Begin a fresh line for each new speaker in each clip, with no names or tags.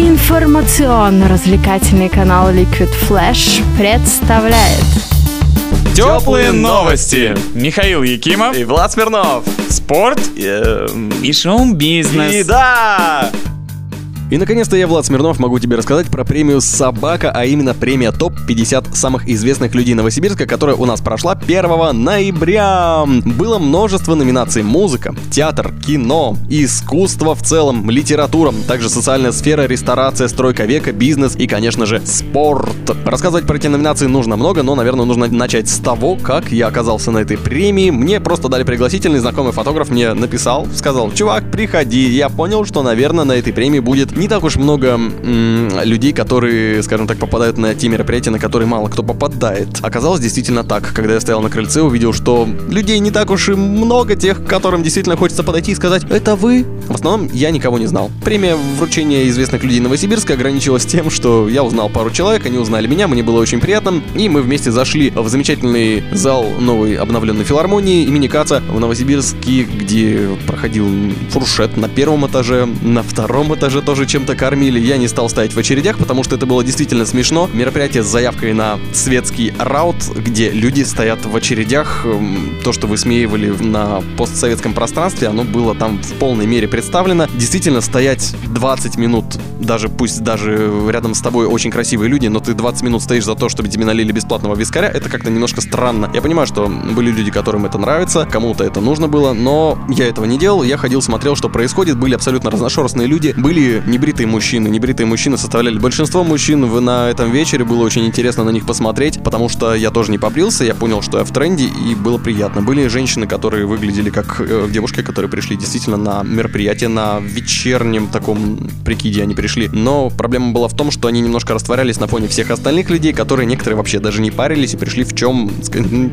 Информационно-развлекательный канал Liquid Flash представляет
Теплые новости. Михаил Якимов.
И Влад Смирнов.
Спорт.
Эм,
И шоу-бизнес.
И да! И наконец-то я, Влад Смирнов, могу тебе рассказать про премию «Собака», а именно премия ТОП-50 самых известных людей Новосибирска, которая у нас прошла 1 ноября. Было множество номинаций «Музыка», «Театр», «Кино», «Искусство в целом», «Литература», также «Социальная сфера», «Ресторация», «Стройка века», «Бизнес» и, конечно же, «Спорт». Рассказывать про эти номинации нужно много, но, наверное, нужно начать с того, как я оказался на этой премии. Мне просто дали пригласительный, знакомый фотограф мне написал, сказал, чувак, приходи. Я понял, что, наверное, на этой премии будет не так уж много м, людей, которые, скажем так, попадают на те мероприятия, на которые мало кто попадает. Оказалось действительно так. Когда я стоял на крыльце, увидел, что людей не так уж и много тех, которым действительно хочется подойти и сказать «Это вы?». В основном я никого не знал. Премия вручения известных людей Новосибирска ограничилась тем, что я узнал пару человек, они узнали меня, мне было очень приятно, и мы вместе зашли в замечательный зал новой обновленной филармонии имени Каца в Новосибирске, где проходил фуршет на первом этаже, на втором этаже тоже чем-то кормили. Я не стал стоять в очередях, потому что это было действительно смешно. Мероприятие с заявкой на светский раут, где люди стоят в очередях. Эм, То, что высмеивали на постсоветском пространстве, оно было там в полной мере представлено. Действительно, стоять 20 минут, даже пусть даже рядом с тобой очень красивые люди, но ты 20 минут стоишь за то, чтобы тебе налили бесплатного вискаря, это как-то немножко странно. Я понимаю, что были люди, которым это нравится, кому-то это нужно было, но я этого не делал. Я ходил, смотрел, что происходит. Были абсолютно разношерстные люди, были небритые мужчины. Небритые мужчины составляли большинство мужчин в, на этом вечере. Было очень интересно на них посмотреть, потому что я тоже не побрился, я понял, что я в тренде, и было приятно. Были женщины, которые выглядели как э, девушки, которые пришли действительно на мероприятие, на вечернем таком прикиде они пришли. Но проблема была в том, что они немножко растворялись на фоне всех остальных людей, которые некоторые вообще даже не парились и пришли в чем,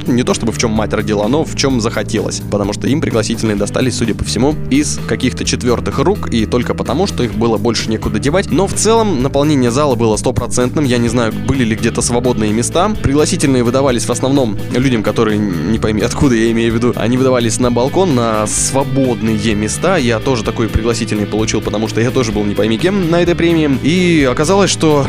не то чтобы в чем мать родила, но в чем захотелось. Потому что им пригласительные достались, судя по всему, из каких-то четвертых рук, и только потому, что их было больше некуда девать. Но в целом наполнение зала было стопроцентным. Я не знаю, были ли где-то свободные места. Пригласительные выдавались в основном людям, которые не пойми, откуда я имею в виду. Они выдавались на балкон, на свободные места. Я тоже такой пригласительный получил, потому что я тоже был не пойми кем на этой премии. И оказалось, что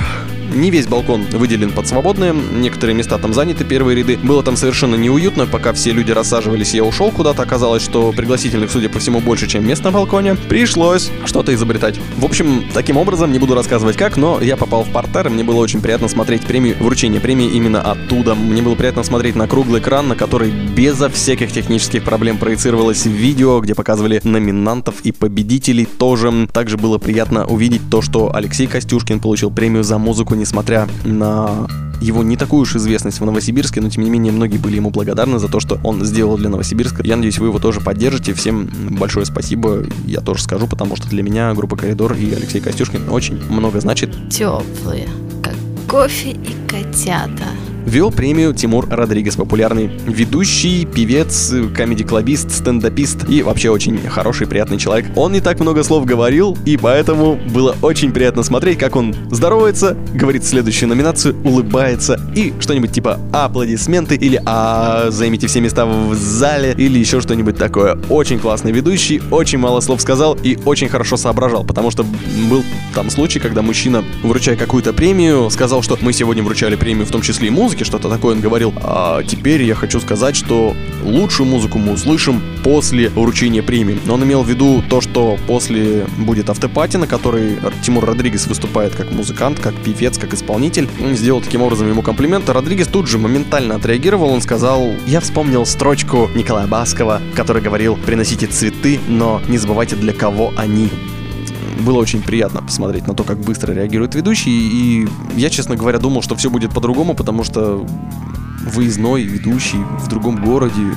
не весь балкон выделен под свободные, некоторые места там заняты, первые ряды. Было там совершенно неуютно, пока все люди рассаживались, я ушел куда-то. Оказалось, что пригласительных, судя по всему, больше, чем мест на балконе. Пришлось что-то изобретать. В общем, таким образом, не буду рассказывать как, но я попал в портер, и мне было очень приятно смотреть премию, вручение премии именно оттуда. Мне было приятно смотреть на круглый экран, на который безо всяких технических проблем проецировалось видео, где показывали номинантов и победителей тоже. Также было приятно увидеть то, что Алексей Костюшкин получил премию за музыку несмотря на его не такую уж известность в Новосибирске, но тем не менее многие были ему благодарны за то, что он сделал для Новосибирска. Я надеюсь, вы его тоже поддержите. Всем большое спасибо, я тоже скажу, потому что для меня группа Коридор и Алексей Костюшкин очень много значит.
теплые, как кофе и котята.
Вел премию Тимур Родригес, популярный ведущий, певец, комедий-клабист, стендапист и вообще очень хороший, приятный человек. Он не так много слов говорил, и поэтому было очень приятно смотреть, как он здоровается, говорит следующую номинацию, улыбается и что-нибудь типа аплодисменты или а займите все места в зале или еще что-нибудь такое. Очень классный ведущий, очень мало слов сказал и очень хорошо соображал, потому что был там случай, когда мужчина, вручая какую-то премию, сказал, что мы сегодня вручали премию в том числе и музыке, что-то такое он говорил. А теперь я хочу сказать, что лучшую музыку мы услышим после вручения премии. Но он имел в виду то, что после будет автопати, на которой Тимур Родригес выступает как музыкант, как певец, как исполнитель. Он сделал таким образом ему комплимент. Родригес тут же моментально отреагировал. Он сказал, я вспомнил строчку Николая Баскова, который говорил, приносите цветы, но не забывайте для кого они было очень приятно посмотреть на то, как быстро реагирует ведущий. И я, честно говоря, думал, что все будет по-другому, потому что выездной ведущий в другом городе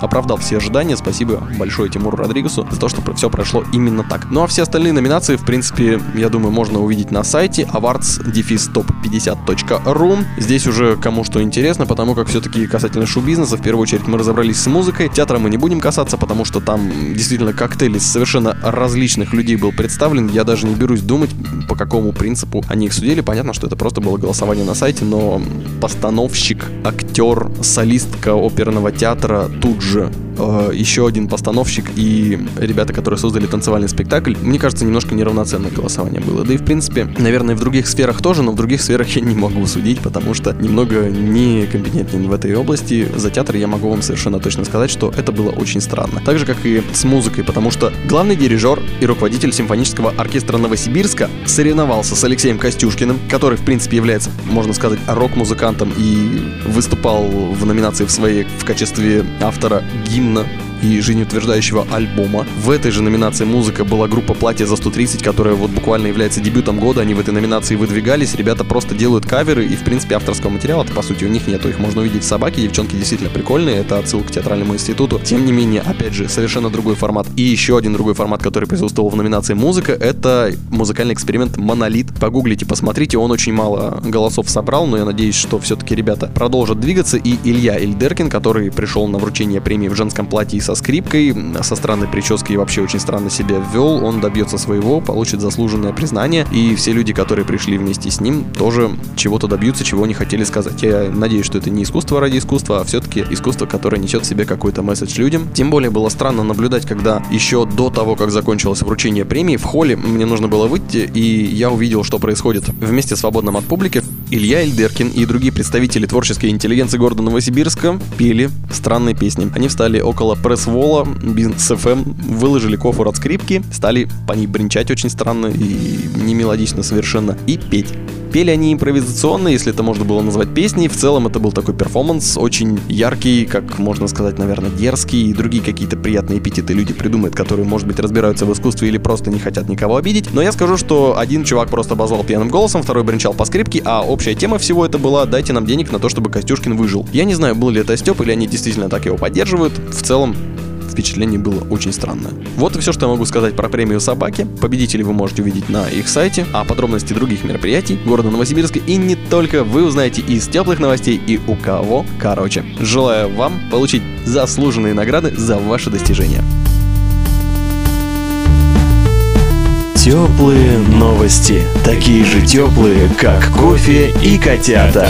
оправдал все ожидания. Спасибо большое Тимуру Родригесу за то, что все прошло именно так. Ну а все остальные номинации, в принципе, я думаю, можно увидеть на сайте awards-top50.ru. Здесь уже кому что интересно, потому как все-таки касательно шоу-бизнеса, в первую очередь мы разобрались с музыкой. Театра мы не будем касаться, потому что там действительно коктейль из совершенно различных людей был представлен. Я даже не берусь думать, по какому принципу они их судили. Понятно, что это просто было голосование на сайте, но постановщик, актер, солистка оперного театра тут же позже э, еще один постановщик и ребята, которые создали танцевальный спектакль, мне кажется, немножко неравноценное голосование было. Да и в принципе, наверное, в других сферах тоже, но в других сферах я не могу судить, потому что немного некомпетентен в этой области. За театр я могу вам совершенно точно сказать, что это было очень странно. Так же, как и с музыкой, потому что главный дирижер и руководитель симфонического оркестра Новосибирска соревновался с Алексеем Костюшкиным, который, в принципе, является, можно сказать, рок-музыкантом и выступал в номинации в своей в качестве автора гимна Инна и жизнеутверждающего альбома. В этой же номинации музыка была группа «Платье за 130», которая вот буквально является дебютом года. Они в этой номинации выдвигались. Ребята просто делают каверы и, в принципе, авторского материала по сути, у них нету. Их можно увидеть в «Собаке». Девчонки действительно прикольные. Это отсылка к театральному институту. Тем не менее, опять же, совершенно другой формат. И еще один другой формат, который присутствовал в номинации «Музыка», это музыкальный эксперимент «Монолит». Погуглите, посмотрите. Он очень мало голосов собрал, но я надеюсь, что все-таки ребята продолжат двигаться. И Илья Ильдеркин, который пришел на вручение премии в женском платье и со скрипкой, со странной прической и вообще очень странно себя вел, он добьется своего, получит заслуженное признание, и все люди, которые пришли вместе с ним, тоже чего-то добьются, чего они хотели сказать. Я надеюсь, что это не искусство ради искусства, а все-таки искусство, которое несет в себе какой-то месседж людям. Тем более было странно наблюдать, когда еще до того, как закончилось вручение премии, в холле мне нужно было выйти, и я увидел, что происходит. Вместе свободном от публики Илья Эльдеркин и другие представители творческой интеллигенции города Новосибирска пели странные песни. Они встали около пресс-вола, бизнес FM, выложили кофр от скрипки, стали по ней бренчать очень странно и не мелодично совершенно, и петь. Пели они импровизационно, если это можно было назвать песней. В целом это был такой перформанс, очень яркий, как можно сказать, наверное, дерзкий и другие какие-то приятные эпитеты люди придумают, которые, может быть, разбираются в искусстве или просто не хотят никого обидеть. Но я скажу, что один чувак просто обозвал пьяным голосом, второй бренчал по скрипке, а общая тема всего это была «дайте нам денег на то, чтобы Костюшкин выжил». Я не знаю, был ли это Степ или они действительно так его поддерживают. В целом, впечатление было очень странное. Вот и все, что я могу сказать про премию «Собаки». Победителей вы можете увидеть на их сайте, а подробности других мероприятий города Новосибирска и не только вы узнаете из теплых новостей и у кого. Короче, желаю вам получить заслуженные награды за ваши достижения.
Теплые новости. Такие же теплые, как кофе и котята.